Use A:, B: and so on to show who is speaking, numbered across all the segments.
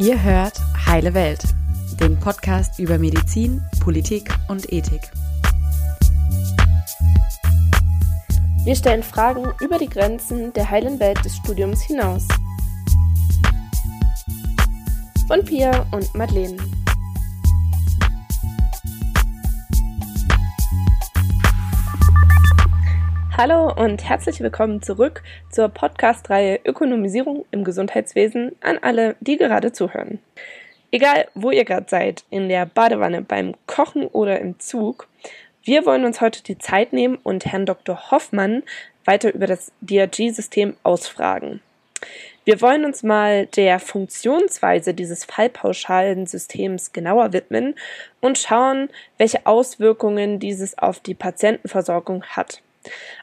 A: Ihr hört Heile Welt, den Podcast über Medizin, Politik und Ethik.
B: Wir stellen Fragen über die Grenzen der heilen Welt des Studiums hinaus. Von Pia und Madeleine. Hallo und herzlich willkommen zurück zur Podcast-Reihe Ökonomisierung im Gesundheitswesen an alle, die gerade zuhören. Egal, wo ihr gerade seid, in der Badewanne, beim Kochen oder im Zug, wir wollen uns heute die Zeit nehmen und Herrn Dr. Hoffmann weiter über das DRG-System ausfragen. Wir wollen uns mal der Funktionsweise dieses fallpauschalen Systems genauer widmen und schauen, welche Auswirkungen dieses auf die Patientenversorgung hat.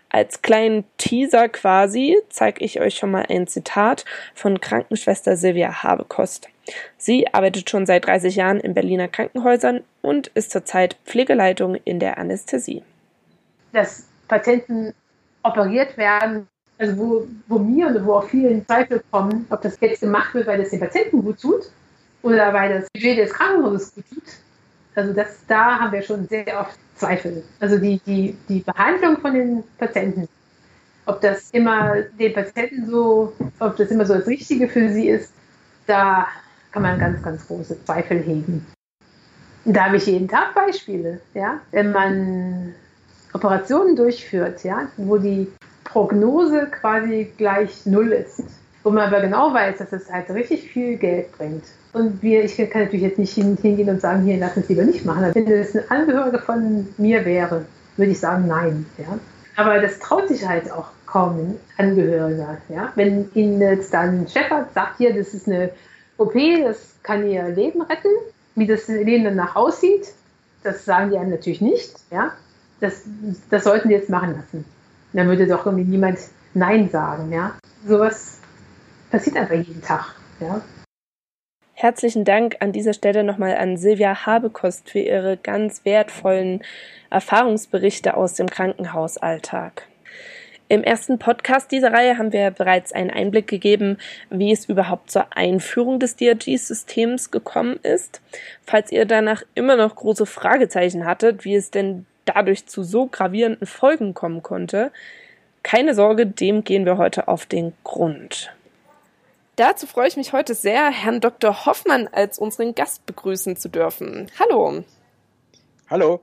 B: Als kleinen Teaser quasi zeige ich euch schon mal ein Zitat von Krankenschwester Silvia Habekost. Sie arbeitet schon seit 30 Jahren in Berliner Krankenhäusern und ist zurzeit Pflegeleitung in der Anästhesie.
C: Dass Patienten operiert werden, also wo, wo mir und wo auch vielen Zweifel kommen, ob das jetzt gemacht wird, weil es den Patienten gut tut oder weil das Budget des Krankenhauses gut tut. Also das, da haben wir schon sehr oft Zweifel. Also die, die, die Behandlung von den Patienten, ob das immer den Patienten so, ob das immer so das Richtige für sie ist, da kann man ganz, ganz große Zweifel hegen. Da habe ich jeden Tag Beispiele, ja, wenn man Operationen durchführt, ja, wo die Prognose quasi gleich null ist, wo man aber genau weiß, dass es halt richtig viel Geld bringt. Und wir, ich kann natürlich jetzt nicht hingehen und sagen, hier, lass uns lieber nicht machen. Wenn es ein Angehöriger von mir wäre, würde ich sagen, nein. Ja? Aber das traut sich halt auch kaum ein Angehöriger. Ja? Wenn Ihnen jetzt dann Shepard sagt, hier, das ist eine OP, das kann Ihr Leben retten, wie das Leben danach aussieht, das sagen die einem natürlich nicht. Ja? Das, das sollten die jetzt machen lassen. Dann würde doch irgendwie niemand Nein sagen. Ja? Sowas passiert einfach jeden Tag. Ja?
B: Herzlichen Dank an dieser Stelle nochmal an Silvia Habekost für ihre ganz wertvollen Erfahrungsberichte aus dem Krankenhausalltag. Im ersten Podcast dieser Reihe haben wir bereits einen Einblick gegeben, wie es überhaupt zur Einführung des DRG-Systems gekommen ist. Falls ihr danach immer noch große Fragezeichen hattet, wie es denn dadurch zu so gravierenden Folgen kommen konnte, keine Sorge, dem gehen wir heute auf den Grund. Dazu freue ich mich heute sehr, Herrn Dr. Hoffmann als unseren Gast begrüßen zu dürfen. Hallo.
D: Hallo.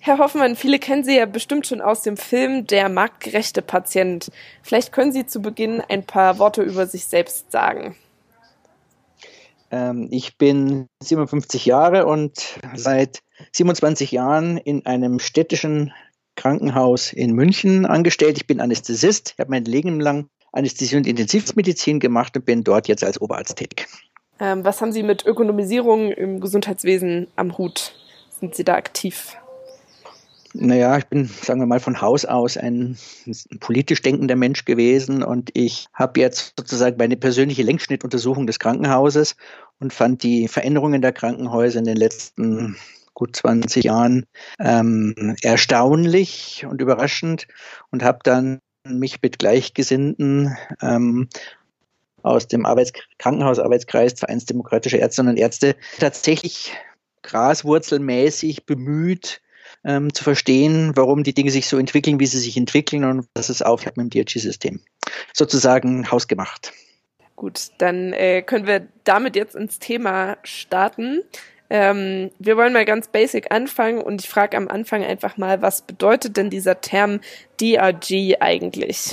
B: Herr Hoffmann, viele kennen Sie ja bestimmt schon aus dem Film Der marktgerechte Patient. Vielleicht können Sie zu Beginn ein paar Worte über sich selbst sagen.
D: Ähm, ich bin 57 Jahre und seit 27 Jahren in einem städtischen Krankenhaus in München angestellt. Ich bin Anästhesist. Ich habe mein Leben lang Anästhesie und Intensivmedizin gemacht und bin dort jetzt als Oberarzt tätig.
B: Ähm, was haben Sie mit Ökonomisierung im Gesundheitswesen am Hut? Sind Sie da aktiv?
D: Naja, ich bin, sagen wir mal, von Haus aus ein, ein politisch denkender Mensch gewesen und ich habe jetzt sozusagen meine persönliche Längsschnittuntersuchung des Krankenhauses und fand die Veränderungen der Krankenhäuser in den letzten gut 20 Jahren ähm, erstaunlich und überraschend und habe dann mich mit Gleichgesinnten ähm, aus dem Arbeits Krankenhausarbeitskreis Vereinsdemokratische Ärztinnen und Ärzte tatsächlich graswurzelmäßig bemüht, ähm, zu verstehen, warum die Dinge sich so entwickeln, wie sie sich entwickeln und was es aufhört mit dem DRG-System. Sozusagen hausgemacht.
B: Gut, dann äh, können wir damit jetzt ins Thema starten. Ähm, wir wollen mal ganz basic anfangen und ich frage am Anfang einfach mal, was bedeutet denn dieser Term DRG eigentlich?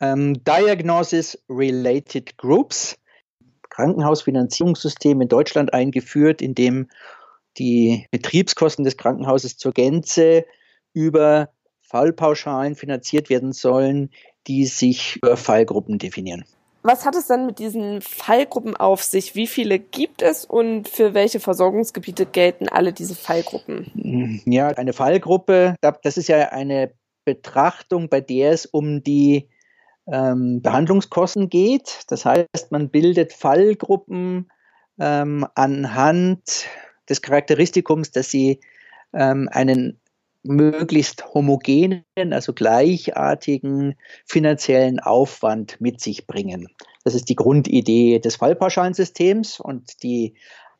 D: Ähm, Diagnosis Related Groups, Krankenhausfinanzierungssystem in Deutschland eingeführt, in dem die Betriebskosten des Krankenhauses zur Gänze über Fallpauschalen finanziert werden sollen, die sich über Fallgruppen definieren.
B: Was hat es dann mit diesen Fallgruppen auf sich? Wie viele gibt es und für welche Versorgungsgebiete gelten alle diese Fallgruppen?
D: Ja, eine Fallgruppe, das ist ja eine Betrachtung, bei der es um die ähm, Behandlungskosten geht. Das heißt, man bildet Fallgruppen ähm, anhand des Charakteristikums, dass sie ähm, einen möglichst homogenen, also gleichartigen finanziellen Aufwand mit sich bringen. Das ist die Grundidee des Fallpauschalensystems und die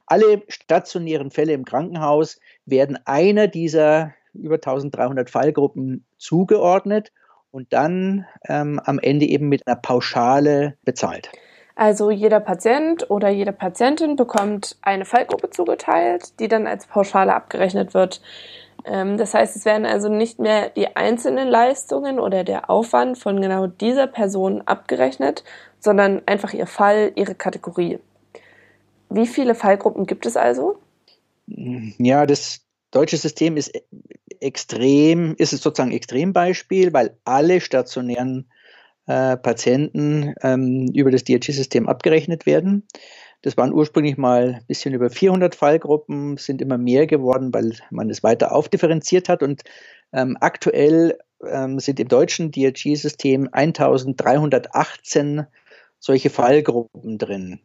D: alle stationären Fälle im Krankenhaus werden einer dieser über 1300 Fallgruppen zugeordnet und dann ähm, am Ende eben mit einer Pauschale bezahlt.
B: Also jeder Patient oder jede Patientin bekommt eine Fallgruppe zugeteilt, die dann als Pauschale abgerechnet wird. Ähm, das heißt, es werden also nicht mehr die einzelnen Leistungen oder der Aufwand von genau dieser Person abgerechnet, sondern einfach ihr Fall, ihre Kategorie. Wie viele Fallgruppen gibt es also?
D: Ja, das deutsche System ist extrem, ist es sozusagen ein Extrembeispiel, weil alle stationären äh, Patienten ähm, über das DRG-System abgerechnet werden. Das waren ursprünglich mal ein bisschen über 400 Fallgruppen, sind immer mehr geworden, weil man es weiter aufdifferenziert hat. Und ähm, aktuell ähm, sind im deutschen DRG-System 1318 solche Fallgruppen drin.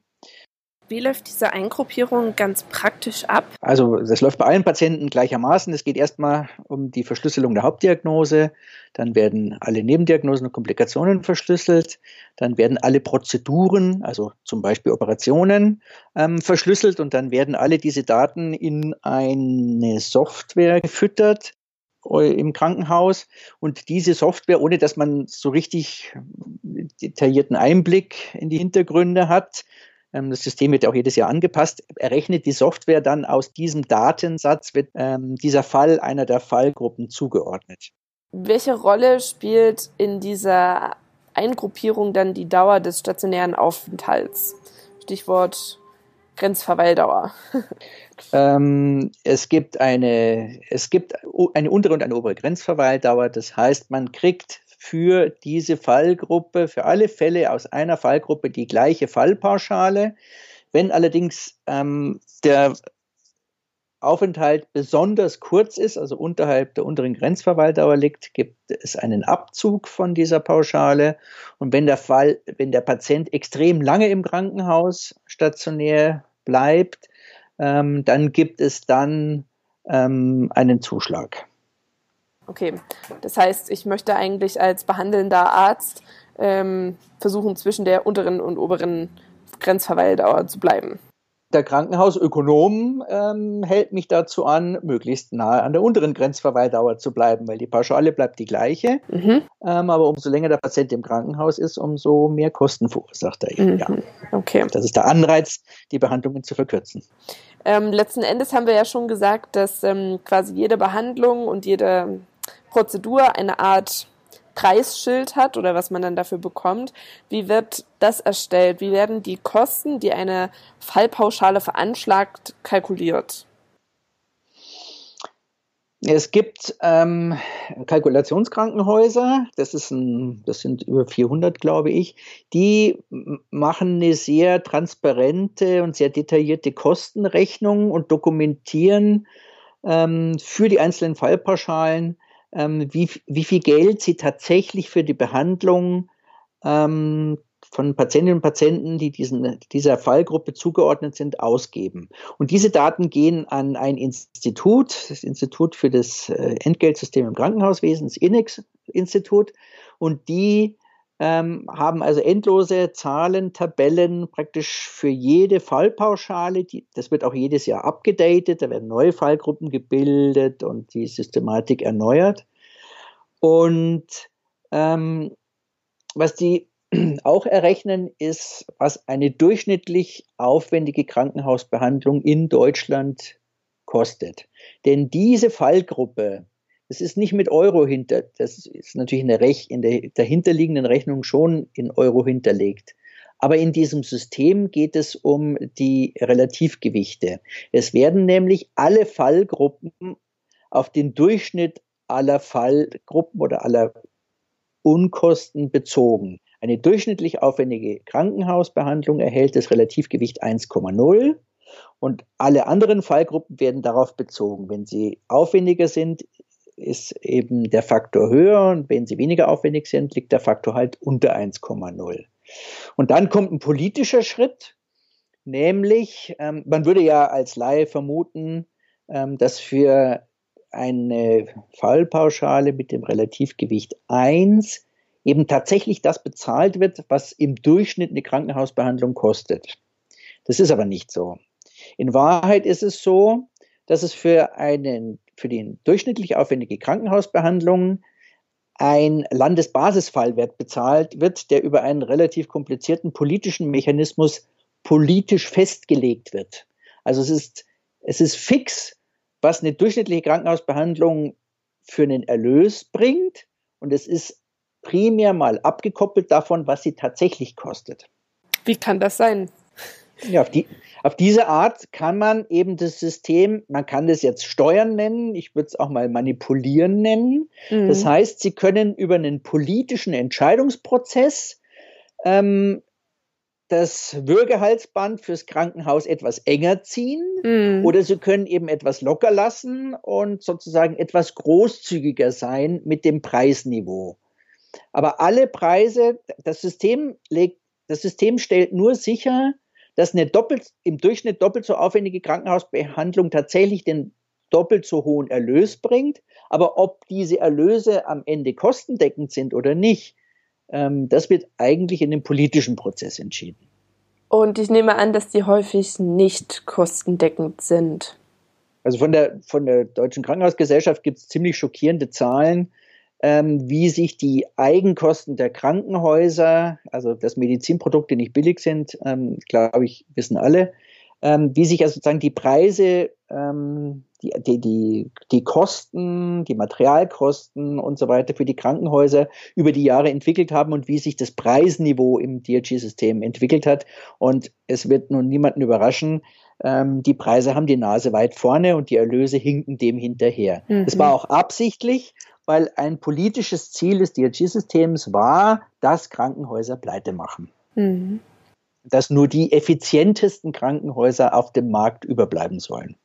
B: Wie läuft diese Eingruppierung ganz praktisch ab?
D: Also das läuft bei allen Patienten gleichermaßen. Es geht erstmal um die Verschlüsselung der Hauptdiagnose, dann werden alle Nebendiagnosen und Komplikationen verschlüsselt, dann werden alle Prozeduren, also zum Beispiel Operationen, ähm, verschlüsselt und dann werden alle diese Daten in eine Software gefüttert äh, im Krankenhaus und diese Software, ohne dass man so richtig detaillierten Einblick in die Hintergründe hat, das System wird auch jedes Jahr angepasst. Errechnet die Software dann aus diesem Datensatz, wird ähm, dieser Fall einer der Fallgruppen zugeordnet.
B: Welche Rolle spielt in dieser Eingruppierung dann die Dauer des stationären Aufenthalts? Stichwort Grenzverweildauer.
D: ähm, es gibt eine, es gibt eine untere und eine obere Grenzverweildauer. Das heißt, man kriegt für diese Fallgruppe, für alle Fälle aus einer Fallgruppe die gleiche Fallpauschale. Wenn allerdings ähm, der Aufenthalt besonders kurz ist, also unterhalb der unteren Grenzverweildauer liegt, gibt es einen Abzug von dieser Pauschale. Und wenn der Fall, wenn der Patient extrem lange im Krankenhaus stationär bleibt, ähm, dann gibt es dann ähm, einen Zuschlag.
B: Okay, das heißt, ich möchte eigentlich als behandelnder Arzt ähm, versuchen, zwischen der unteren und oberen Grenzverweildauer zu bleiben.
D: Der Krankenhausökonom ähm, hält mich dazu an, möglichst nahe an der unteren Grenzverweildauer zu bleiben, weil die Pauschale bleibt die gleiche. Mhm. Ähm, aber umso länger der Patient im Krankenhaus ist, umso mehr Kosten verursacht er. Mhm. Ja. Okay. Das ist der Anreiz, die Behandlungen zu verkürzen.
B: Ähm, letzten Endes haben wir ja schon gesagt, dass ähm, quasi jede Behandlung und jede Prozedur eine Art Preisschild hat oder was man dann dafür bekommt. Wie wird das erstellt? Wie werden die Kosten, die eine Fallpauschale veranschlagt, kalkuliert?
D: Es gibt ähm, Kalkulationskrankenhäuser, das, ist ein, das sind über 400, glaube ich, die machen eine sehr transparente und sehr detaillierte Kostenrechnung und dokumentieren ähm, für die einzelnen Fallpauschalen ähm, wie, wie viel Geld sie tatsächlich für die Behandlung ähm, von Patientinnen und Patienten, die diesen, dieser Fallgruppe zugeordnet sind, ausgeben. Und diese Daten gehen an ein Institut, das Institut für das äh, Entgeltsystem im Krankenhauswesen, das INEX-Institut, und die ähm, haben also endlose Zahlen, Tabellen praktisch für jede Fallpauschale. Die, das wird auch jedes Jahr abgedatet, da werden neue Fallgruppen gebildet und die Systematik erneuert. Und ähm, was die auch errechnen, ist, was eine durchschnittlich aufwendige Krankenhausbehandlung in Deutschland kostet. Denn diese Fallgruppe das ist nicht mit Euro hinter, das ist natürlich in der, Rech in der dahinterliegenden Rechnung schon in Euro hinterlegt. Aber in diesem System geht es um die Relativgewichte. Es werden nämlich alle Fallgruppen auf den Durchschnitt aller Fallgruppen oder aller Unkosten bezogen. Eine durchschnittlich aufwendige Krankenhausbehandlung erhält das Relativgewicht 1,0 und alle anderen Fallgruppen werden darauf bezogen. Wenn sie aufwendiger sind, ist eben der Faktor höher und wenn sie weniger aufwendig sind, liegt der Faktor halt unter 1,0. Und dann kommt ein politischer Schritt, nämlich ähm, man würde ja als Laie vermuten, ähm, dass für eine Fallpauschale mit dem Relativgewicht 1 eben tatsächlich das bezahlt wird, was im Durchschnitt eine Krankenhausbehandlung kostet. Das ist aber nicht so. In Wahrheit ist es so, dass es für einen, für die durchschnittlich aufwendige Krankenhausbehandlung ein Landesbasisfallwert bezahlt wird, der über einen relativ komplizierten politischen Mechanismus politisch festgelegt wird. Also es ist, es ist fix, was eine durchschnittliche Krankenhausbehandlung für einen Erlös bringt und es ist primär mal abgekoppelt davon, was sie tatsächlich kostet.
B: Wie kann das sein?
D: Ja, auf, die, auf diese Art kann man eben das System, man kann das jetzt Steuern nennen, ich würde es auch mal manipulieren nennen. Mhm. Das heißt, Sie können über einen politischen Entscheidungsprozess ähm, das Würgehalsband fürs Krankenhaus etwas enger ziehen mhm. oder Sie können eben etwas locker lassen und sozusagen etwas großzügiger sein mit dem Preisniveau. Aber alle Preise, das System legt, das System stellt nur sicher, dass eine doppelt, im Durchschnitt doppelt so aufwendige Krankenhausbehandlung tatsächlich den doppelt so hohen Erlös bringt. Aber ob diese Erlöse am Ende kostendeckend sind oder nicht, ähm, das wird eigentlich in dem politischen Prozess entschieden.
B: Und ich nehme an, dass die häufig nicht kostendeckend sind.
D: Also von der, von der Deutschen Krankenhausgesellschaft gibt es ziemlich schockierende Zahlen ähm, wie sich die Eigenkosten der Krankenhäuser, also dass Medizinprodukte nicht billig sind, ähm, glaube ich, wissen alle, ähm, wie sich also sozusagen die Preise, ähm, die, die, die, die Kosten, die Materialkosten und so weiter für die Krankenhäuser über die Jahre entwickelt haben und wie sich das Preisniveau im DRG-System entwickelt hat. Und es wird nun niemanden überraschen, ähm, die Preise haben die Nase weit vorne und die Erlöse hinken dem hinterher. Mhm. Das war auch absichtlich weil ein politisches Ziel des DRG-Systems war, dass Krankenhäuser pleite machen. Mhm. Dass nur die effizientesten Krankenhäuser auf dem Markt überbleiben sollen.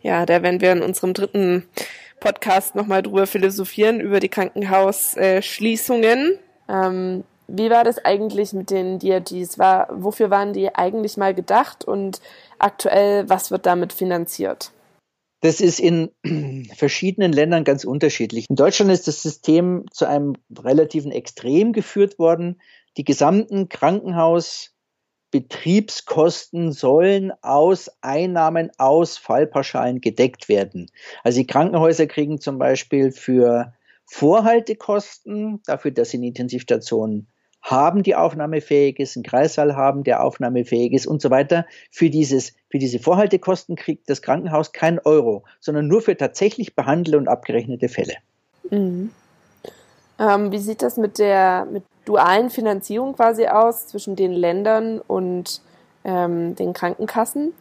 B: Ja, da werden wir in unserem dritten Podcast nochmal drüber philosophieren, über die Krankenhausschließungen. Ähm, wie war das eigentlich mit den DRGs? War, wofür waren die eigentlich mal gedacht und aktuell, was wird damit finanziert?
D: Das ist in verschiedenen Ländern ganz unterschiedlich. In Deutschland ist das System zu einem relativen Extrem geführt worden. Die gesamten Krankenhausbetriebskosten sollen aus Einnahmen aus Fallpauschalen gedeckt werden. Also die Krankenhäuser kriegen zum Beispiel für Vorhaltekosten, dafür, dass sie eine Intensivstation haben, die aufnahmefähig ist, einen Kreissaal haben, der aufnahmefähig ist und so weiter. Für, dieses, für diese Vorhaltekosten kriegt das Krankenhaus kein Euro, sondern nur für tatsächlich behandelte und abgerechnete Fälle.
B: Mhm. Ähm, wie sieht das mit der mit dualen Finanzierung quasi aus zwischen den Ländern und ähm, den Krankenkassen?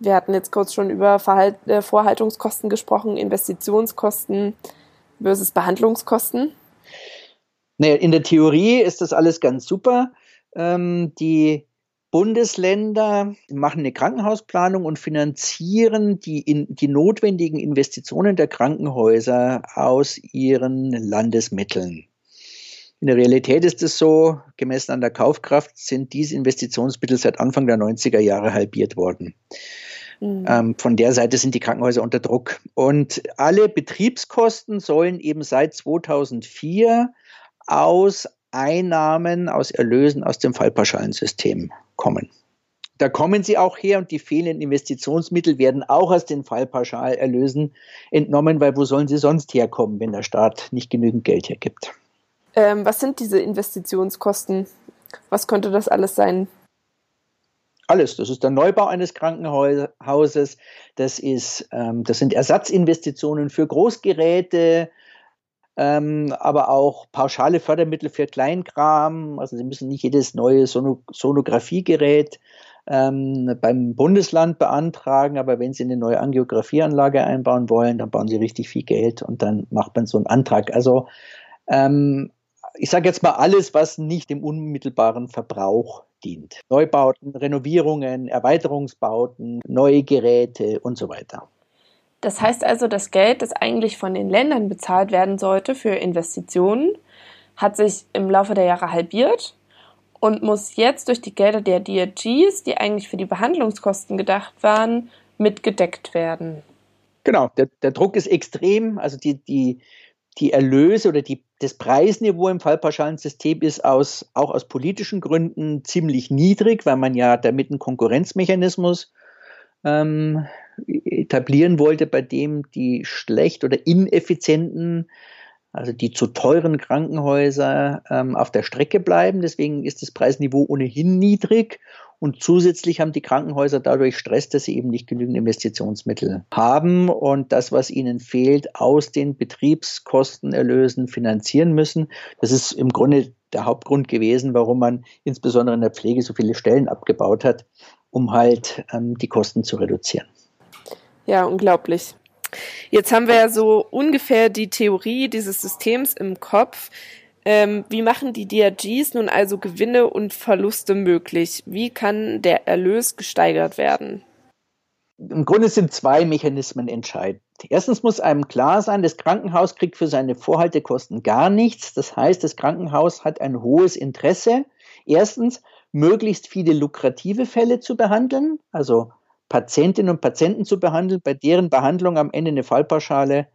B: Wir hatten jetzt kurz schon über Verhalt, äh, Vorhaltungskosten gesprochen, Investitionskosten versus Behandlungskosten.
D: Naja, in der Theorie ist das alles ganz super. Ähm, die Bundesländer machen eine Krankenhausplanung und finanzieren die, in, die notwendigen Investitionen der Krankenhäuser aus ihren Landesmitteln. In der Realität ist es so, gemessen an der Kaufkraft sind diese Investitionsmittel seit Anfang der 90er Jahre halbiert worden. Mhm. Ähm, von der Seite sind die Krankenhäuser unter Druck. Und alle Betriebskosten sollen eben seit 2004 aus Einnahmen, aus Erlösen aus dem Fallpauschalensystem kommen. Da kommen sie auch her und die fehlenden Investitionsmittel werden auch aus den Fallpauschalerlösen entnommen, weil wo sollen sie sonst herkommen, wenn der Staat nicht genügend Geld hergibt?
B: Ähm, was sind diese Investitionskosten? Was könnte das alles sein?
D: Alles. Das ist der Neubau eines Krankenhauses. Das ist, ähm, das sind Ersatzinvestitionen für Großgeräte, ähm, aber auch pauschale Fördermittel für Kleinkram. Also Sie müssen nicht jedes neue Sono Sonographiegerät ähm, beim Bundesland beantragen, aber wenn Sie eine neue Angiografieanlage einbauen wollen, dann bauen Sie richtig viel Geld und dann macht man so einen Antrag. Also ähm, ich sage jetzt mal alles, was nicht dem unmittelbaren Verbrauch dient. Neubauten, Renovierungen, Erweiterungsbauten, neue Geräte und so weiter.
B: Das heißt also, das Geld, das eigentlich von den Ländern bezahlt werden sollte für Investitionen, hat sich im Laufe der Jahre halbiert und muss jetzt durch die Gelder der DRGs, die eigentlich für die Behandlungskosten gedacht waren, mitgedeckt werden.
D: Genau, der, der Druck ist extrem. Also die, die, die Erlöse oder die, das Preisniveau im Fallpauschalensystem ist aus, auch aus politischen Gründen ziemlich niedrig, weil man ja damit einen Konkurrenzmechanismus ähm, etablieren wollte, bei dem die schlecht oder ineffizienten, also die zu teuren Krankenhäuser ähm, auf der Strecke bleiben. Deswegen ist das Preisniveau ohnehin niedrig und zusätzlich haben die Krankenhäuser dadurch Stress, dass sie eben nicht genügend Investitionsmittel haben und das, was ihnen fehlt, aus den Betriebskostenerlösen finanzieren müssen. Das ist im Grunde der Hauptgrund gewesen, warum man insbesondere in der Pflege so viele Stellen abgebaut hat, um halt ähm, die Kosten zu reduzieren.
B: Ja, unglaublich. Jetzt haben wir ja so ungefähr die Theorie dieses Systems im Kopf. Ähm, wie machen die DRGs nun also Gewinne und Verluste möglich? Wie kann der Erlös gesteigert werden?
D: Im Grunde sind zwei Mechanismen entscheidend. Erstens muss einem klar sein, das Krankenhaus kriegt für seine Vorhaltekosten gar nichts. Das heißt, das Krankenhaus hat ein hohes Interesse, erstens möglichst viele lukrative Fälle zu behandeln, also Patientinnen und Patienten zu behandeln, bei deren Behandlung am Ende eine Fallpauschale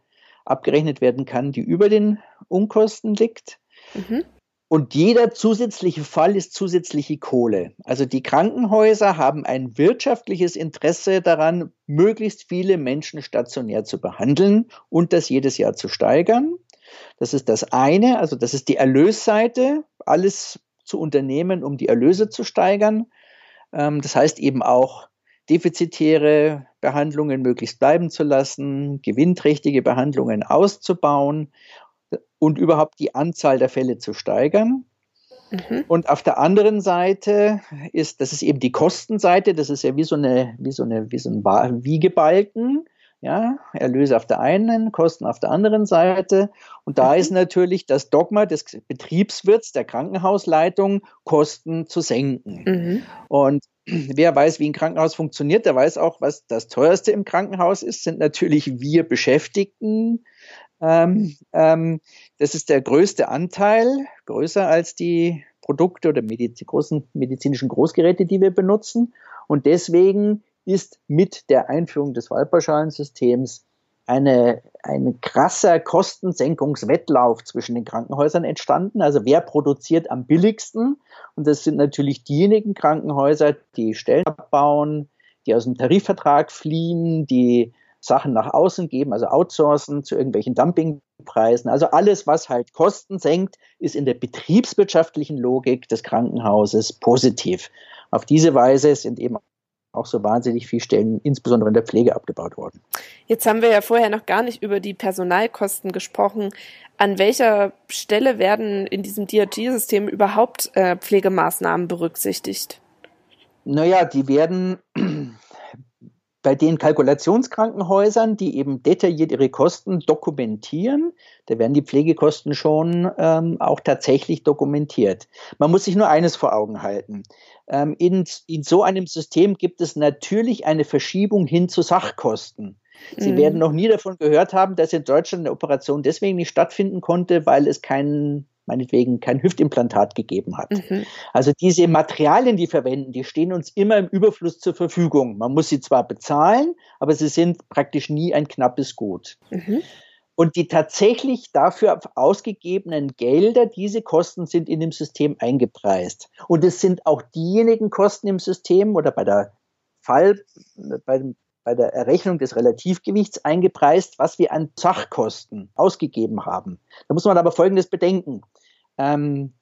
D: abgerechnet werden kann, die über den Unkosten liegt. Mhm. Und jeder zusätzliche Fall ist zusätzliche Kohle. Also die Krankenhäuser haben ein wirtschaftliches Interesse daran, möglichst viele Menschen stationär zu behandeln und das jedes Jahr zu steigern. Das ist das eine, also das ist die Erlösseite, alles zu unternehmen, um die Erlöse zu steigern. Ähm, das heißt eben auch defizitäre Behandlungen möglichst bleiben zu lassen, gewinnträchtige Behandlungen auszubauen und überhaupt die Anzahl der Fälle zu steigern. Mhm. Und auf der anderen Seite ist, das ist eben die Kostenseite, das ist ja wie so eine, wie so eine, wie so ein Wiegebalken. Ja, Erlöse auf der einen, Kosten auf der anderen Seite. Und da mhm. ist natürlich das Dogma des Betriebswirts, der Krankenhausleitung, Kosten zu senken. Mhm. Und wer weiß, wie ein Krankenhaus funktioniert, der weiß auch, was das teuerste im Krankenhaus ist, sind natürlich wir Beschäftigten, ähm, ähm, das ist der größte Anteil, größer als die Produkte oder Mediz großen medizinischen Großgeräte, die wir benutzen. Und deswegen ist mit der Einführung des Wahlpauschalensystems eine, ein krasser Kostensenkungswettlauf zwischen den Krankenhäusern entstanden. Also wer produziert am billigsten? Und das sind natürlich diejenigen Krankenhäuser, die Stellen abbauen, die aus dem Tarifvertrag fliehen, die Sachen nach außen geben, also outsourcen zu irgendwelchen Dumpingpreisen. Also alles, was halt Kosten senkt, ist in der betriebswirtschaftlichen Logik des Krankenhauses positiv. Auf diese Weise sind eben auch so wahnsinnig viele Stellen, insbesondere in der Pflege, abgebaut worden.
B: Jetzt haben wir ja vorher noch gar nicht über die Personalkosten gesprochen. An welcher Stelle werden in diesem DRG-System überhaupt äh, Pflegemaßnahmen berücksichtigt?
D: Naja, die werden bei den Kalkulationskrankenhäusern, die eben detailliert ihre Kosten dokumentieren, da werden die Pflegekosten schon ähm, auch tatsächlich dokumentiert. Man muss sich nur eines vor Augen halten. Ähm, in, in so einem System gibt es natürlich eine Verschiebung hin zu Sachkosten. Sie mhm. werden noch nie davon gehört haben, dass in Deutschland eine Operation deswegen nicht stattfinden konnte, weil es keinen meinetwegen kein Hüftimplantat gegeben hat. Mhm. Also diese Materialien, die verwenden, die stehen uns immer im Überfluss zur Verfügung. Man muss sie zwar bezahlen, aber sie sind praktisch nie ein knappes Gut. Mhm. Und die tatsächlich dafür ausgegebenen Gelder, diese Kosten sind in dem System eingepreist. Und es sind auch diejenigen Kosten im System oder bei der Fall, bei, dem, bei der Errechnung des Relativgewichts eingepreist, was wir an Sachkosten ausgegeben haben. Da muss man aber Folgendes bedenken. Ähm,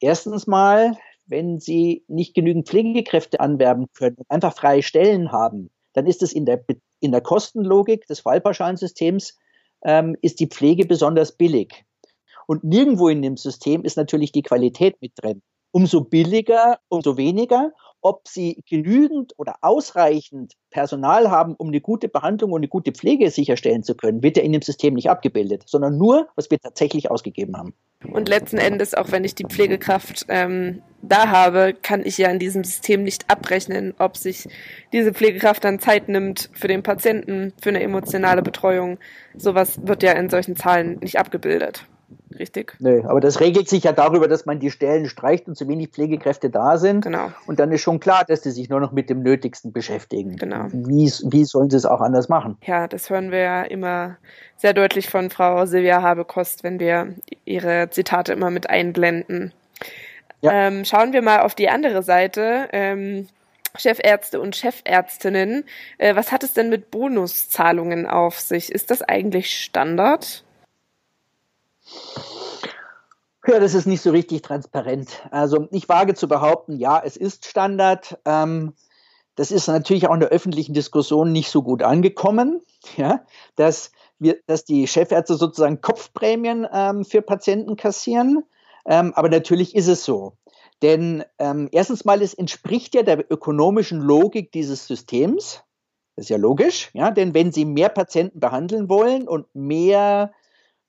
D: erstens mal, wenn Sie nicht genügend Pflegekräfte anwerben können, einfach freie Stellen haben, dann ist es in der, in der Kostenlogik des Fallpauschalensystems ähm, ist die Pflege besonders billig. Und nirgendwo in dem System ist natürlich die Qualität mit drin. Umso billiger, umso weniger ob sie genügend oder ausreichend Personal haben, um eine gute Behandlung und eine gute Pflege sicherstellen zu können, wird ja in dem System nicht abgebildet, sondern nur, was wir tatsächlich ausgegeben haben.
B: Und letzten Endes, auch wenn ich die Pflegekraft ähm, da habe, kann ich ja in diesem System nicht abrechnen, ob sich diese Pflegekraft dann Zeit nimmt für den Patienten, für eine emotionale Betreuung. Sowas wird ja in solchen Zahlen nicht abgebildet. Richtig?
D: Nö, aber das regelt sich ja darüber, dass man die Stellen streicht und zu wenig Pflegekräfte da sind.
B: Genau.
D: Und dann ist schon klar, dass die sich nur noch mit dem Nötigsten beschäftigen.
B: Genau.
D: Wie, wie sollen sie es auch anders machen?
B: Ja, das hören wir ja immer sehr deutlich von Frau Silvia Habekost, wenn wir ihre Zitate immer mit einblenden. Ja. Ähm, schauen wir mal auf die andere Seite. Ähm, Chefärzte und Chefärztinnen. Äh, was hat es denn mit Bonuszahlungen auf sich? Ist das eigentlich Standard?
D: Ja, das ist nicht so richtig transparent. Also ich wage zu behaupten, ja, es ist Standard. Ähm, das ist natürlich auch in der öffentlichen Diskussion nicht so gut angekommen, ja, dass wir, dass die Chefärzte sozusagen Kopfprämien ähm, für Patienten kassieren. Ähm, aber natürlich ist es so. Denn ähm, erstens mal, es entspricht ja der ökonomischen Logik dieses Systems. Das ist ja logisch, ja, denn wenn Sie mehr Patienten behandeln wollen und mehr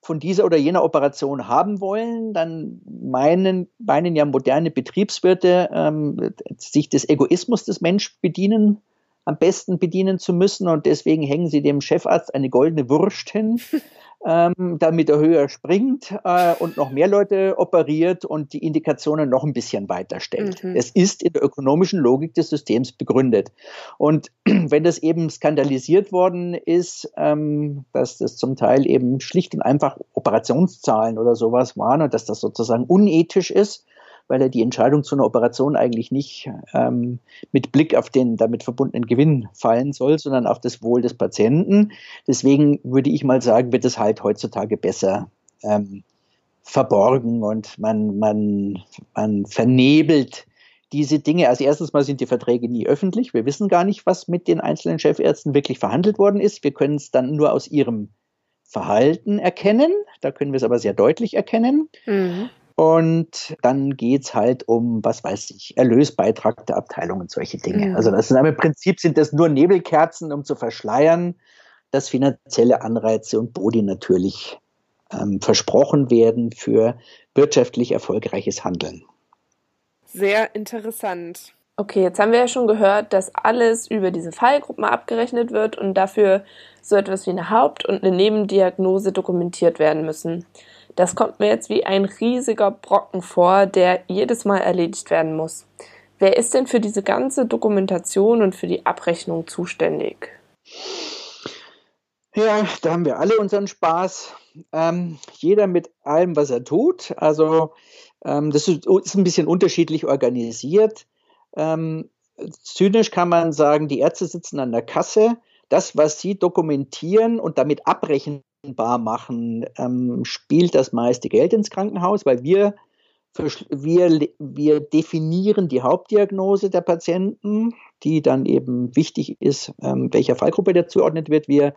D: von dieser oder jener Operation haben wollen, dann meinen, meinen ja moderne Betriebswirte, ähm, sich des Egoismus des Menschen bedienen, am besten bedienen zu müssen und deswegen hängen sie dem Chefarzt eine goldene Wurst hin, ähm, damit er höher springt äh, und noch mehr Leute operiert und die Indikationen noch ein bisschen weiter stellt. Mhm. Es ist in der ökonomischen Logik des Systems begründet. Und wenn das eben skandalisiert worden ist, ähm, dass das zum Teil eben schlicht und einfach Operationszahlen oder sowas waren und dass das sozusagen unethisch ist, weil er die Entscheidung zu einer Operation eigentlich nicht ähm, mit Blick auf den damit verbundenen Gewinn fallen soll, sondern auf das Wohl des Patienten. Deswegen würde ich mal sagen, wird es halt heutzutage besser ähm, verborgen und man, man, man vernebelt diese Dinge. Also erstens mal sind die Verträge nie öffentlich. Wir wissen gar nicht, was mit den einzelnen Chefärzten wirklich verhandelt worden ist. Wir können es dann nur aus ihrem Verhalten erkennen. Da können wir es aber sehr deutlich erkennen. Mhm. Und dann geht es halt um, was weiß ich, Erlösbeitrag der Abteilung und solche Dinge. Mhm. Also das ist, im Prinzip sind das nur Nebelkerzen, um zu verschleiern, dass finanzielle Anreize und Bodi natürlich ähm, versprochen werden für wirtschaftlich erfolgreiches Handeln.
B: Sehr interessant. Okay, jetzt haben wir ja schon gehört, dass alles über diese Fallgruppen abgerechnet wird und dafür so etwas wie eine Haupt- und eine Nebendiagnose dokumentiert werden müssen. Das kommt mir jetzt wie ein riesiger Brocken vor, der jedes Mal erledigt werden muss. Wer ist denn für diese ganze Dokumentation und für die Abrechnung zuständig?
D: Ja, da haben wir alle unseren Spaß. Ähm, jeder mit allem, was er tut. Also ähm, das ist, ist, ein bisschen unterschiedlich organisiert. Ähm, zynisch kann man sagen, die Ärzte sitzen an der Kasse. Das, was sie dokumentieren und damit abrechnen, bar machen, ähm, spielt das meiste Geld ins Krankenhaus, weil wir, wir, wir definieren die Hauptdiagnose der Patienten, die dann eben wichtig ist, ähm, welcher Fallgruppe der zuordnet wird. Wir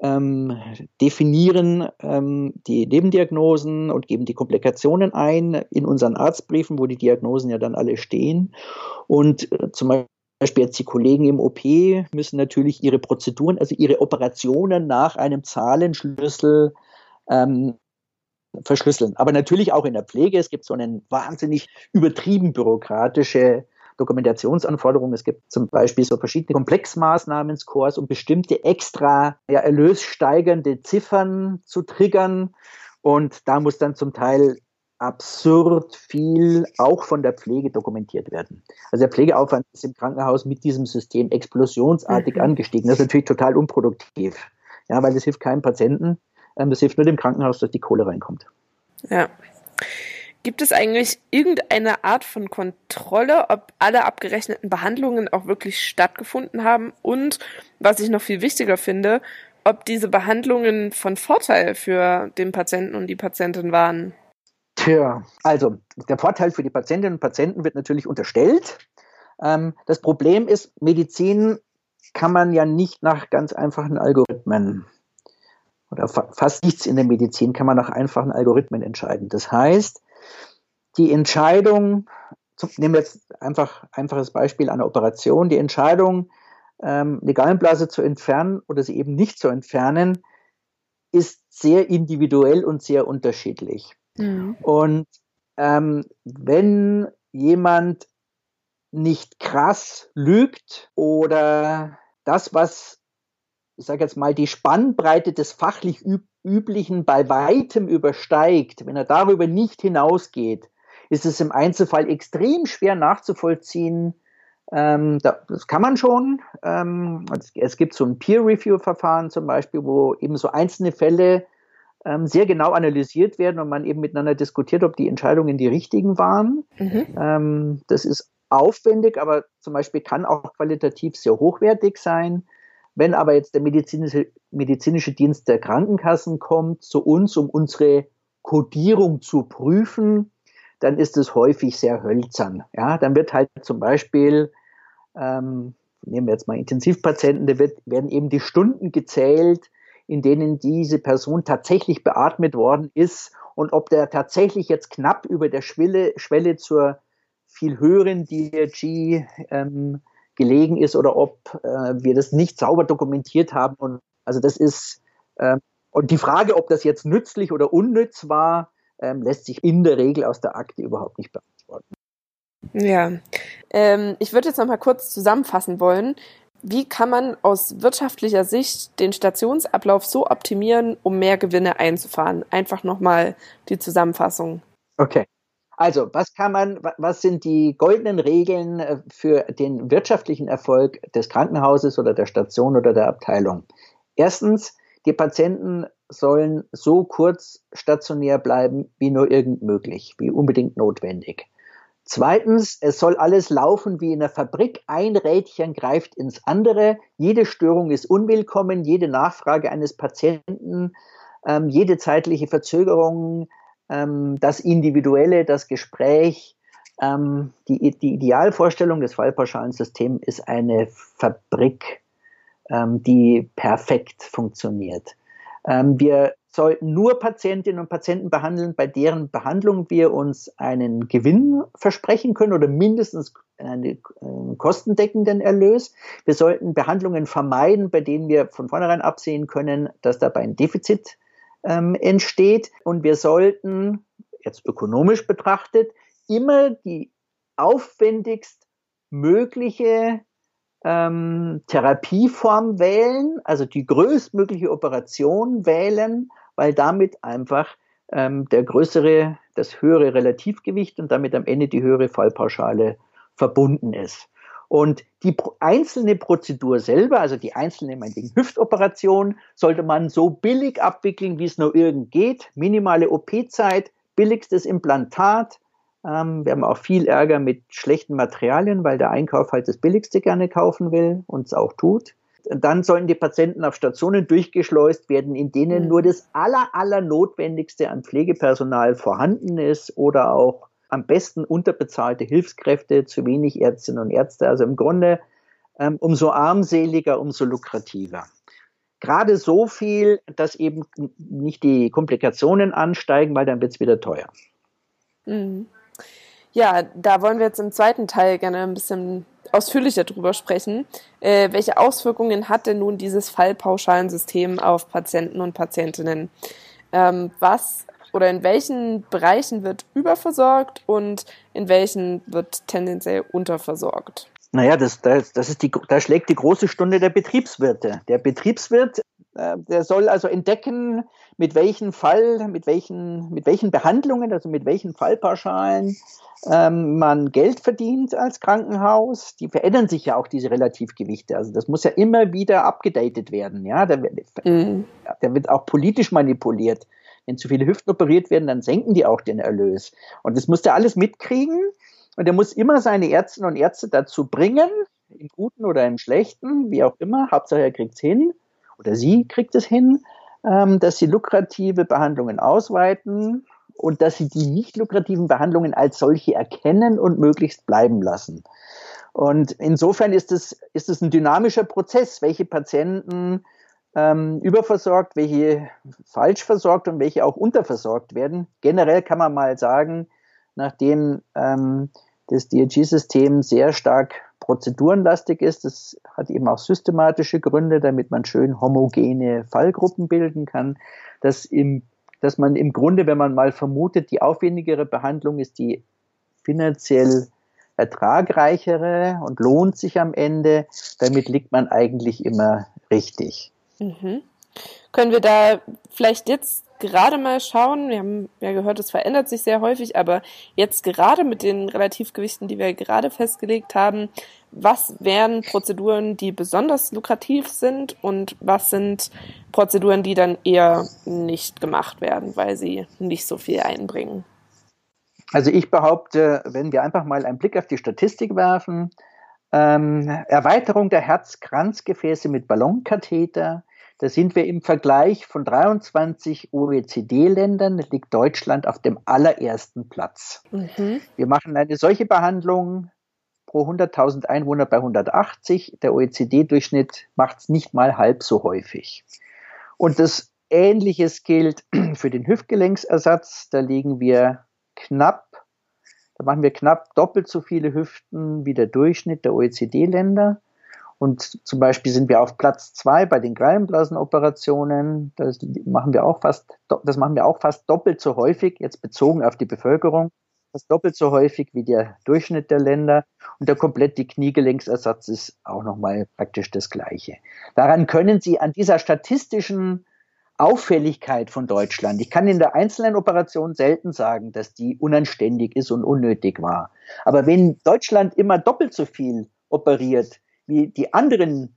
D: ähm, definieren ähm, die Nebendiagnosen und geben die Komplikationen ein in unseren Arztbriefen, wo die Diagnosen ja dann alle stehen. Und äh, zum Beispiel Beispiel jetzt die Kollegen im OP müssen natürlich ihre Prozeduren, also ihre Operationen nach einem Zahlenschlüssel ähm, verschlüsseln. Aber natürlich auch in der Pflege. Es gibt so eine wahnsinnig übertrieben bürokratische Dokumentationsanforderungen. Es gibt zum Beispiel so verschiedene Komplexmaßnahmenscores, um bestimmte extra ja, erlössteigernde Ziffern zu triggern. Und da muss dann zum Teil absurd viel auch von der Pflege dokumentiert werden. Also der Pflegeaufwand ist im Krankenhaus mit diesem System explosionsartig mhm. angestiegen. Das ist natürlich total unproduktiv, ja, weil das hilft keinem Patienten. Ähm, das hilft nur dem Krankenhaus, dass die Kohle reinkommt.
B: Ja. Gibt es eigentlich irgendeine Art von Kontrolle, ob alle abgerechneten Behandlungen auch wirklich stattgefunden haben? Und was ich noch viel wichtiger finde, ob diese Behandlungen von Vorteil für den Patienten und die Patientin waren?
D: Tja, also der Vorteil für die Patientinnen und Patienten wird natürlich unterstellt. Ähm, das Problem ist, Medizin kann man ja nicht nach ganz einfachen Algorithmen oder fa fast nichts in der Medizin kann man nach einfachen Algorithmen entscheiden. Das heißt, die Entscheidung, nehmen wir jetzt einfach einfaches Beispiel einer Operation, die Entscheidung, ähm, eine Gallenblase zu entfernen oder sie eben nicht zu entfernen, ist sehr individuell und sehr unterschiedlich. Mhm. Und ähm, wenn jemand nicht krass lügt oder das, was, ich sage jetzt mal, die Spannbreite des fachlich üblichen bei weitem übersteigt, wenn er darüber nicht hinausgeht, ist es im Einzelfall extrem schwer nachzuvollziehen. Ähm, das kann man schon. Ähm, es gibt so ein Peer-Review-Verfahren zum Beispiel, wo eben so einzelne Fälle sehr genau analysiert werden und man eben miteinander diskutiert, ob die Entscheidungen die richtigen waren. Mhm. Ähm, das ist aufwendig, aber zum Beispiel kann auch qualitativ sehr hochwertig sein. Wenn aber jetzt der medizinische, medizinische Dienst der Krankenkassen kommt zu uns, um unsere Kodierung zu prüfen, dann ist es häufig sehr hölzern. Ja, dann wird halt zum Beispiel, ähm, nehmen wir jetzt mal Intensivpatienten, da wird, werden eben die Stunden gezählt, in denen diese Person tatsächlich beatmet worden ist und ob der tatsächlich jetzt knapp über der Schwelle, Schwelle zur viel höheren DRG ähm, gelegen ist oder ob äh, wir das nicht sauber dokumentiert haben. Und also das ist äh, und die Frage, ob das jetzt nützlich oder unnütz war, ähm, lässt sich in der Regel aus der Akte überhaupt nicht beantworten.
B: Ja, ähm, ich würde jetzt noch mal kurz zusammenfassen wollen. Wie kann man aus wirtschaftlicher Sicht den Stationsablauf so optimieren, um mehr Gewinne einzufahren? Einfach nochmal die Zusammenfassung.
D: Okay. Also, was kann man, was sind die goldenen Regeln äh, für den wirtschaftlichen Erfolg des Krankenhauses oder der Station oder der Abteilung? Erstens, die Patienten sollen so kurz stationär bleiben, wie nur irgend möglich, wie unbedingt notwendig. Zweitens, es soll alles laufen wie in einer Fabrik. Ein Rädchen greift ins andere. Jede Störung ist unwillkommen. Jede Nachfrage eines Patienten, ähm, jede zeitliche Verzögerung, ähm, das Individuelle, das Gespräch. Ähm, die, die Idealvorstellung des Fallpauschalensystems ist eine Fabrik, ähm, die perfekt funktioniert. Ähm, wir sollten nur Patientinnen und Patienten behandeln, bei deren Behandlung wir uns einen Gewinn versprechen können oder mindestens einen äh, kostendeckenden Erlös. Wir sollten Behandlungen vermeiden, bei denen wir von vornherein absehen können, dass dabei ein Defizit ähm, entsteht. Und wir sollten, jetzt ökonomisch betrachtet, immer die aufwendigst mögliche ähm, Therapieform wählen, also die größtmögliche Operation wählen, weil damit einfach ähm, der größere, das höhere Relativgewicht und damit am Ende die höhere Fallpauschale verbunden ist. Und die einzelne Prozedur selber, also die einzelne meinetwegen Hüftoperation, sollte man so billig abwickeln, wie es nur irgend geht. Minimale OP-Zeit, billigstes Implantat. Ähm, wir haben auch viel Ärger mit schlechten Materialien, weil der Einkauf halt das Billigste gerne kaufen will und es auch tut dann sollen die Patienten auf Stationen durchgeschleust werden, in denen mhm. nur das aller, aller Notwendigste an Pflegepersonal vorhanden ist oder auch am besten unterbezahlte Hilfskräfte, zu wenig Ärztinnen und Ärzte. Also im Grunde ähm, umso armseliger, umso lukrativer. Gerade so viel, dass eben nicht die Komplikationen ansteigen, weil dann wird es wieder teuer.
B: Mhm. Ja, da wollen wir jetzt im zweiten Teil gerne ein bisschen ausführlicher drüber sprechen. Äh, welche Auswirkungen hat denn nun dieses Fallpauschalensystem auf Patienten und Patientinnen? Ähm, was oder in welchen Bereichen wird überversorgt und in welchen wird tendenziell unterversorgt?
D: Naja, das, das, das ist die, da schlägt die große Stunde der Betriebswirte. Der Betriebswirt, der soll also entdecken, mit welchen Fall, mit welchen, mit welchen Behandlungen, also mit welchen Fallpauschalen ähm, man Geld verdient als Krankenhaus. Die verändern sich ja auch, diese Relativgewichte. Also das muss ja immer wieder abgedatet werden. Ja, da, mhm. da wird auch politisch manipuliert. Wenn zu viele Hüften operiert werden, dann senken die auch den Erlös. Und das muss der alles mitkriegen. Und er muss immer seine Ärztinnen und Ärzte dazu bringen, im Guten oder im Schlechten, wie auch immer, Hauptsache er kriegt es hin oder sie kriegt es hin, ähm, dass sie lukrative Behandlungen ausweiten und dass sie die nicht lukrativen Behandlungen als solche erkennen und möglichst bleiben lassen. Und insofern ist es, ist es ein dynamischer Prozess, welche Patienten ähm, überversorgt, welche falsch versorgt und welche auch unterversorgt werden. Generell kann man mal sagen, nachdem ähm, das DRG-System sehr stark prozedurenlastig ist, das hat eben auch systematische Gründe, damit man schön homogene Fallgruppen bilden kann, dass im dass man im Grunde, wenn man mal vermutet, die aufwendigere Behandlung ist die finanziell ertragreichere und lohnt sich am Ende, damit liegt man eigentlich immer richtig.
B: Mhm. Können wir da vielleicht jetzt gerade mal schauen, wir haben ja gehört, es verändert sich sehr häufig, aber jetzt gerade mit den Relativgewichten, die wir gerade festgelegt haben, was wären Prozeduren, die besonders lukrativ sind und was sind Prozeduren, die dann eher nicht gemacht werden, weil sie nicht so viel einbringen?
D: Also ich behaupte, wenn wir einfach mal einen Blick auf die Statistik werfen, ähm, Erweiterung der Herzkranzgefäße mit Ballonkatheter, da sind wir im Vergleich von 23 OECD-Ländern, liegt Deutschland auf dem allerersten Platz. Mhm. Wir machen eine solche Behandlung pro 100.000 Einwohner bei 180. Der OECD-Durchschnitt macht es nicht mal halb so häufig. Und das Ähnliches gilt für den Hüftgelenksersatz. Da liegen wir knapp, da machen wir knapp doppelt so viele Hüften wie der Durchschnitt der OECD-Länder. Und zum Beispiel sind wir auf Platz zwei bei den Gallenblasenoperationen. Das machen wir auch fast, das machen wir auch fast doppelt so häufig, jetzt bezogen auf die Bevölkerung, fast doppelt so häufig wie der Durchschnitt der Länder. Und der komplette Kniegelenksersatz ist auch nochmal praktisch das Gleiche. Daran können Sie an dieser statistischen Auffälligkeit von Deutschland. Ich kann in der einzelnen Operation selten sagen, dass die unanständig ist und unnötig war. Aber wenn Deutschland immer doppelt so viel operiert wie die anderen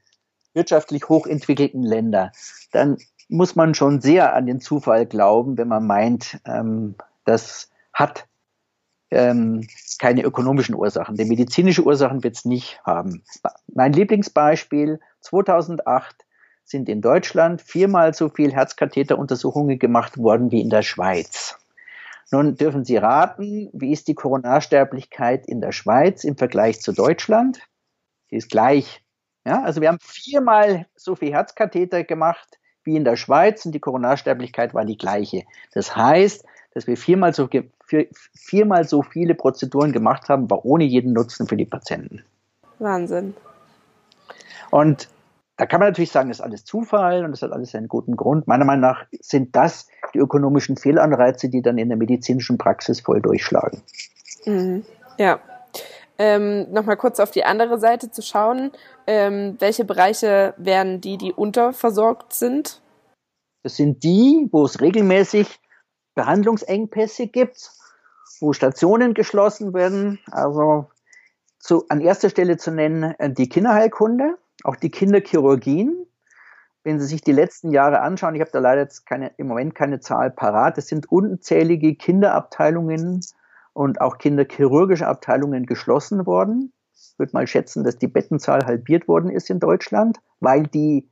D: wirtschaftlich hochentwickelten Länder, dann muss man schon sehr an den Zufall glauben, wenn man meint, ähm, das hat ähm, keine ökonomischen Ursachen. Die medizinische Ursachen wird es nicht haben. Mein Lieblingsbeispiel, 2008 sind in Deutschland viermal so viel Herzkatheteruntersuchungen gemacht worden wie in der Schweiz. Nun dürfen Sie raten, wie ist die Koronarsterblichkeit in der Schweiz im Vergleich zu Deutschland? Die ist gleich. Ja, also wir haben viermal so viel Herzkatheter gemacht wie in der Schweiz und die Koronarsterblichkeit war die gleiche. Das heißt, dass wir viermal so, viermal so viele Prozeduren gemacht haben, aber ohne jeden Nutzen für die Patienten.
B: Wahnsinn.
D: Und da kann man natürlich sagen, das ist alles Zufall und das hat alles einen guten Grund. Meiner Meinung nach sind das die ökonomischen Fehlanreize, die dann in der medizinischen Praxis voll durchschlagen.
B: Mhm. Ja, ähm, nochmal kurz auf die andere Seite zu schauen. Ähm, welche Bereiche wären die, die unterversorgt sind?
D: Das sind die, wo es regelmäßig Behandlungsengpässe gibt, wo Stationen geschlossen werden. Also zu, an erster Stelle zu nennen äh, die Kinderheilkunde, auch die Kinderchirurgien. Wenn Sie sich die letzten Jahre anschauen, ich habe da leider jetzt keine, im Moment keine Zahl parat, es sind unzählige Kinderabteilungen und auch kinderchirurgische Abteilungen geschlossen worden. Ich würde mal schätzen, dass die Bettenzahl halbiert worden ist in Deutschland, weil die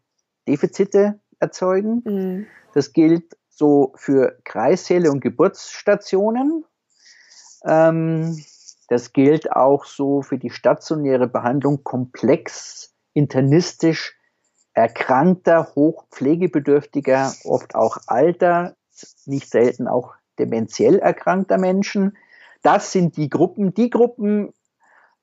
D: Defizite erzeugen. Mhm. Das gilt so für Kreissäle und Geburtsstationen. Ähm, das gilt auch so für die stationäre Behandlung komplex, internistisch erkrankter, hochpflegebedürftiger, oft auch alter, nicht selten auch dementiell erkrankter Menschen. Das sind die Gruppen, die Gruppen,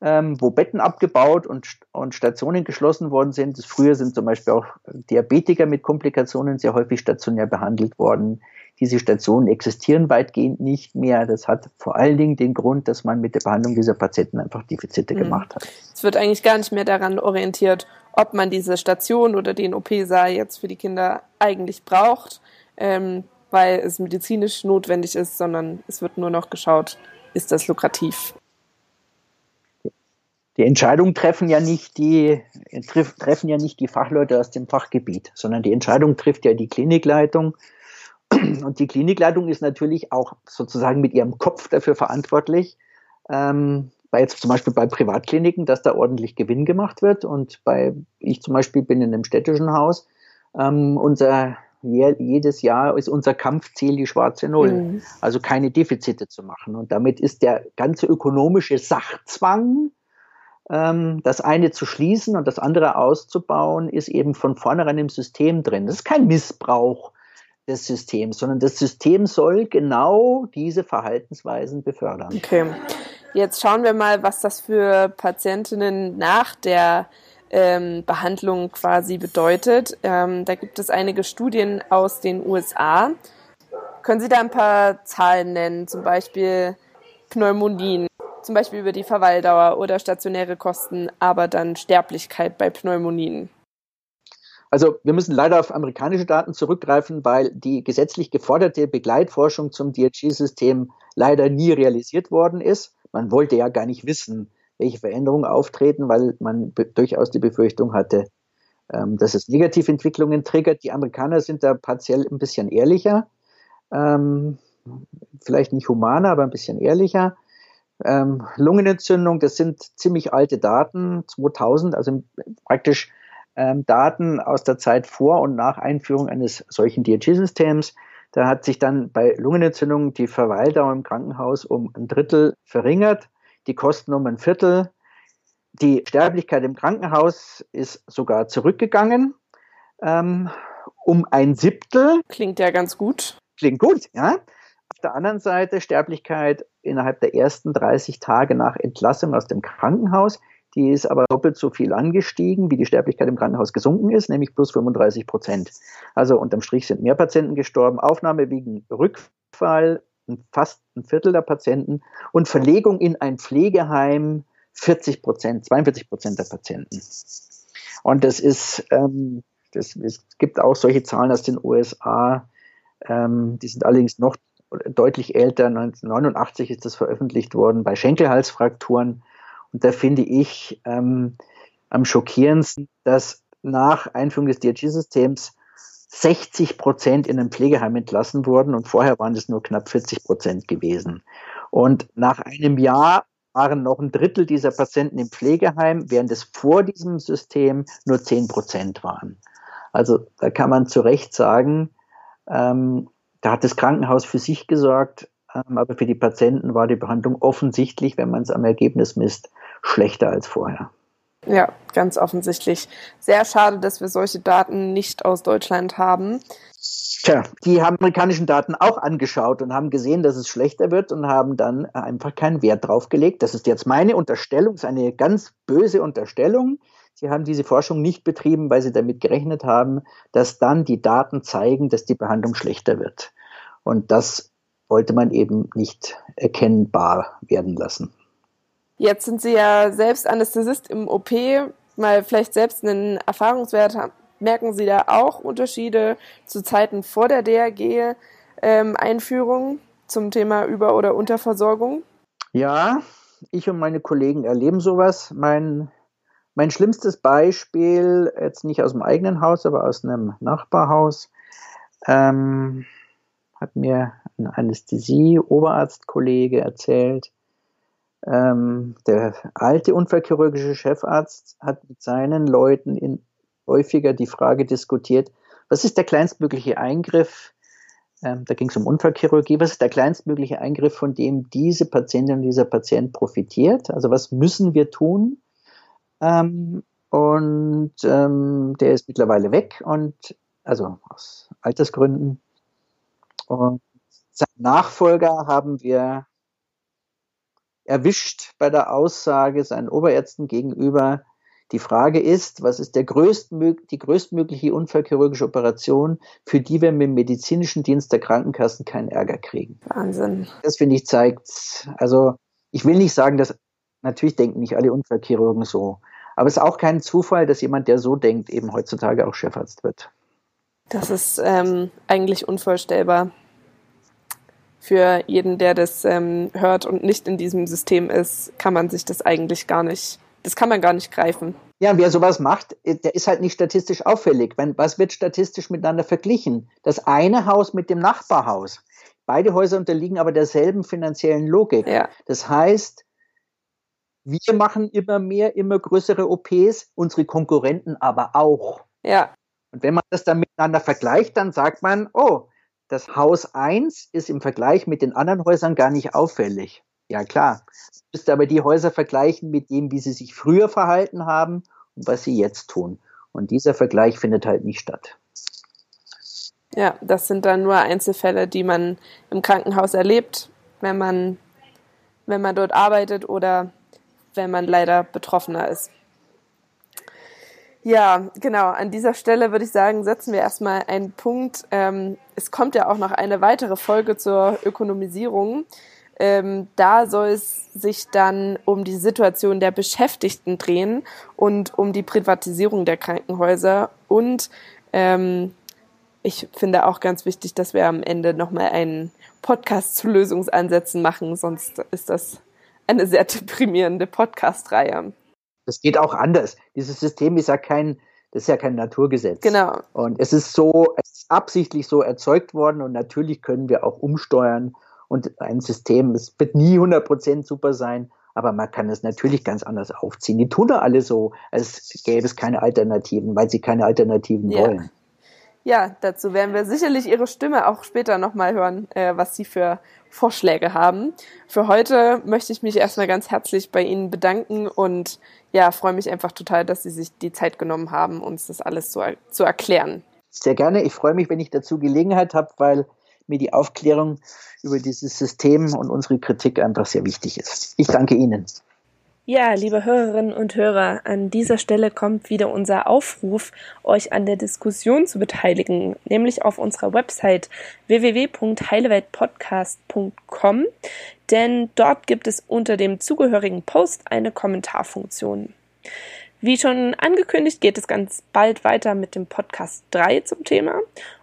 D: ähm, wo Betten abgebaut und, und Stationen geschlossen worden sind. Früher sind zum Beispiel auch Diabetiker mit Komplikationen sehr häufig stationär behandelt worden. Diese Stationen existieren weitgehend nicht mehr. Das hat vor allen Dingen den Grund, dass man mit der Behandlung dieser Patienten einfach Defizite mhm. gemacht hat.
B: Es wird eigentlich gar nicht mehr daran orientiert, ob man diese Station oder den OP-Saal jetzt für die Kinder eigentlich braucht, ähm, weil es medizinisch notwendig ist, sondern es wird nur noch geschaut, ist das lukrativ.
D: Die Entscheidung treffen ja nicht die, treffen ja nicht die Fachleute aus dem Fachgebiet, sondern die Entscheidung trifft ja die Klinikleitung. Und die Klinikleitung ist natürlich auch sozusagen mit ihrem Kopf dafür verantwortlich, ähm, bei jetzt zum Beispiel bei Privatkliniken, dass da ordentlich Gewinn gemacht wird. Und bei, ich zum Beispiel bin in einem städtischen Haus, ähm, unser jedes Jahr ist unser Kampfziel die schwarze Null. Mhm. Also keine Defizite zu machen. Und damit ist der ganze ökonomische Sachzwang, ähm, das eine zu schließen und das andere auszubauen, ist eben von vornherein im System drin. Das ist kein Missbrauch des Systems, sondern das System soll genau diese Verhaltensweisen befördern.
B: Okay. Jetzt schauen wir mal, was das für Patientinnen nach der ähm, Behandlung quasi bedeutet. Ähm, da gibt es einige Studien aus den USA. Können Sie da ein paar Zahlen nennen, zum Beispiel Pneumonien, zum Beispiel über die Verweildauer oder stationäre Kosten, aber dann Sterblichkeit bei Pneumonien?
D: Also wir müssen leider auf amerikanische Daten zurückgreifen, weil die gesetzlich geforderte Begleitforschung zum DRG-System leider nie realisiert worden ist. Man wollte ja gar nicht wissen, welche Veränderungen auftreten, weil man durchaus die Befürchtung hatte, ähm, dass es Negativentwicklungen triggert. Die Amerikaner sind da partiell ein bisschen ehrlicher, ähm, vielleicht nicht humaner, aber ein bisschen ehrlicher. Ähm, Lungenentzündung, das sind ziemlich alte Daten, 2000, also praktisch ähm, Daten aus der Zeit vor und nach Einführung eines solchen DRG-Systems. Da hat sich dann bei Lungenentzündung die Verweildauer im Krankenhaus um ein Drittel verringert, die Kosten um ein Viertel. Die Sterblichkeit im Krankenhaus ist sogar zurückgegangen ähm, um ein Siebtel.
B: Klingt ja ganz gut.
D: Klingt gut, ja. Auf der anderen Seite Sterblichkeit innerhalb der ersten 30 Tage nach Entlassung aus dem Krankenhaus. Die ist aber doppelt so viel angestiegen, wie die Sterblichkeit im Krankenhaus gesunken ist, nämlich plus 35 Prozent. Also unterm Strich sind mehr Patienten gestorben. Aufnahme wegen Rückfall fast ein Viertel der Patienten und Verlegung in ein Pflegeheim 40 Prozent, 42 Prozent der Patienten. Und das ist, ähm, das, es gibt auch solche Zahlen aus den USA, ähm, die sind allerdings noch deutlich älter. 1989 ist das veröffentlicht worden bei Schenkelhalsfrakturen. Und da finde ich ähm, am schockierendsten, dass nach Einführung des DRG-Systems 60 Prozent in einem Pflegeheim entlassen wurden und vorher waren es nur knapp 40 Prozent gewesen. Und nach einem Jahr waren noch ein Drittel dieser Patienten im Pflegeheim, während es vor diesem System nur 10 Prozent waren. Also da kann man zu Recht sagen, ähm, da hat das Krankenhaus für sich gesorgt, ähm, aber für die Patienten war die Behandlung offensichtlich, wenn man es am Ergebnis misst, schlechter als vorher.
B: Ja, ganz offensichtlich. Sehr schade, dass wir solche Daten nicht aus Deutschland haben.
D: Tja, die haben amerikanischen Daten auch angeschaut und haben gesehen, dass es schlechter wird und haben dann einfach keinen Wert drauf gelegt. Das ist jetzt meine Unterstellung, ist eine ganz böse Unterstellung. Sie haben diese Forschung nicht betrieben, weil sie damit gerechnet haben, dass dann die Daten zeigen, dass die Behandlung schlechter wird. Und das wollte man eben nicht erkennbar werden lassen.
B: Jetzt sind Sie ja selbst Anästhesist im OP, mal vielleicht selbst einen Erfahrungswert haben. Merken Sie da auch Unterschiede zu Zeiten vor der DRG-Einführung ähm, zum Thema Über- oder Unterversorgung?
D: Ja, ich und meine Kollegen erleben sowas. Mein, mein schlimmstes Beispiel, jetzt nicht aus dem eigenen Haus, aber aus einem Nachbarhaus, ähm, hat mir ein Anästhesie-Oberarztkollege erzählt, ähm, der alte unfallchirurgische Chefarzt hat mit seinen Leuten in, häufiger die Frage diskutiert, was ist der kleinstmögliche Eingriff, ähm, da ging es um Unfallchirurgie, was ist der kleinstmögliche Eingriff, von dem diese Patientin und dieser Patient profitiert? Also was müssen wir tun? Ähm, und ähm, der ist mittlerweile weg und also aus Altersgründen. Und sein Nachfolger haben wir erwischt bei der Aussage seinen Oberärzten gegenüber, die Frage ist, was ist der größtmög die größtmögliche unfallchirurgische Operation, für die wir mit dem medizinischen Dienst der Krankenkassen keinen Ärger kriegen?
B: Wahnsinn.
D: Das finde ich zeigt, also ich will nicht sagen, dass natürlich denken nicht alle Unfallchirurgen so, aber es ist auch kein Zufall, dass jemand, der so denkt, eben heutzutage auch Chefarzt wird.
B: Das ist ähm, eigentlich unvorstellbar für jeden, der das ähm, hört und nicht in diesem System ist, kann man sich das eigentlich gar nicht, das kann man gar nicht greifen.
D: Ja, wer sowas macht, der ist halt nicht statistisch auffällig. Wenn, was wird statistisch miteinander verglichen? Das eine Haus mit dem Nachbarhaus. Beide Häuser unterliegen aber derselben finanziellen Logik. Ja. Das heißt, wir machen immer mehr, immer größere OPs, unsere Konkurrenten aber auch.
B: Ja.
D: Und wenn man das dann miteinander vergleicht, dann sagt man, oh, das Haus 1 ist im Vergleich mit den anderen Häusern gar nicht auffällig. Ja klar, du müsst aber die Häuser vergleichen mit dem, wie sie sich früher verhalten haben und was sie jetzt tun. Und dieser Vergleich findet halt nicht statt.
B: Ja, das sind dann nur Einzelfälle, die man im Krankenhaus erlebt, wenn man, wenn man dort arbeitet oder wenn man leider Betroffener ist. Ja, genau. An dieser Stelle würde ich sagen, setzen wir erstmal einen Punkt. Ähm, es kommt ja auch noch eine weitere Folge zur Ökonomisierung. Ähm, da soll es sich dann um die Situation der Beschäftigten drehen und um die Privatisierung der Krankenhäuser. Und ähm, ich finde auch ganz wichtig, dass wir am Ende nochmal einen Podcast zu Lösungsansätzen machen, sonst ist das eine sehr deprimierende Podcast-Reihe.
D: Das geht auch anders. Dieses System ist ja kein, das ist ja kein Naturgesetz.
B: Genau.
D: Und es ist so, es ist absichtlich so erzeugt worden und natürlich können wir auch umsteuern und ein System, es wird nie 100% super sein, aber man kann es natürlich ganz anders aufziehen. Die tun da alle so, als gäbe es keine Alternativen, weil sie keine Alternativen
B: Ja.
D: wollen.
B: Ja, dazu werden wir sicherlich Ihre Stimme auch später nochmal hören, äh, was Sie für Vorschläge haben. Für heute möchte ich mich erstmal ganz herzlich bei Ihnen bedanken und ja, freue mich einfach total, dass Sie sich die Zeit genommen haben, uns das alles zu, zu erklären.
D: Sehr gerne. Ich freue mich, wenn ich dazu Gelegenheit habe, weil mir die Aufklärung über dieses System und unsere Kritik einfach sehr wichtig ist. Ich danke Ihnen.
B: Ja, liebe Hörerinnen und Hörer, an dieser Stelle kommt wieder unser Aufruf, euch an der Diskussion zu beteiligen, nämlich auf unserer Website www.heileweltpodcast.com, denn dort gibt es unter dem zugehörigen Post eine Kommentarfunktion. Wie schon angekündigt, geht es ganz bald weiter mit dem Podcast 3 zum Thema.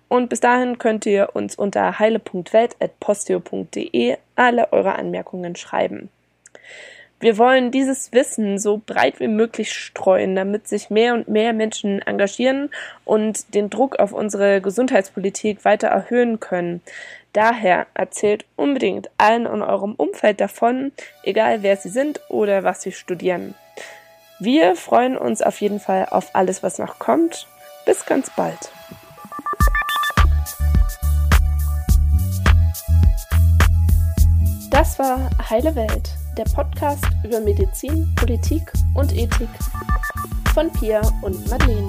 B: Und bis dahin könnt ihr uns unter heile.welt.posteo.de alle eure Anmerkungen schreiben. Wir wollen dieses Wissen so breit wie möglich streuen, damit sich mehr und mehr Menschen engagieren und den Druck auf unsere Gesundheitspolitik weiter erhöhen können. Daher erzählt unbedingt allen in eurem Umfeld davon, egal wer sie sind oder was sie studieren. Wir freuen uns auf jeden Fall auf alles, was noch kommt. Bis ganz bald. Das war Heile Welt, der Podcast über Medizin, Politik und Ethik von Pia und Madeleine.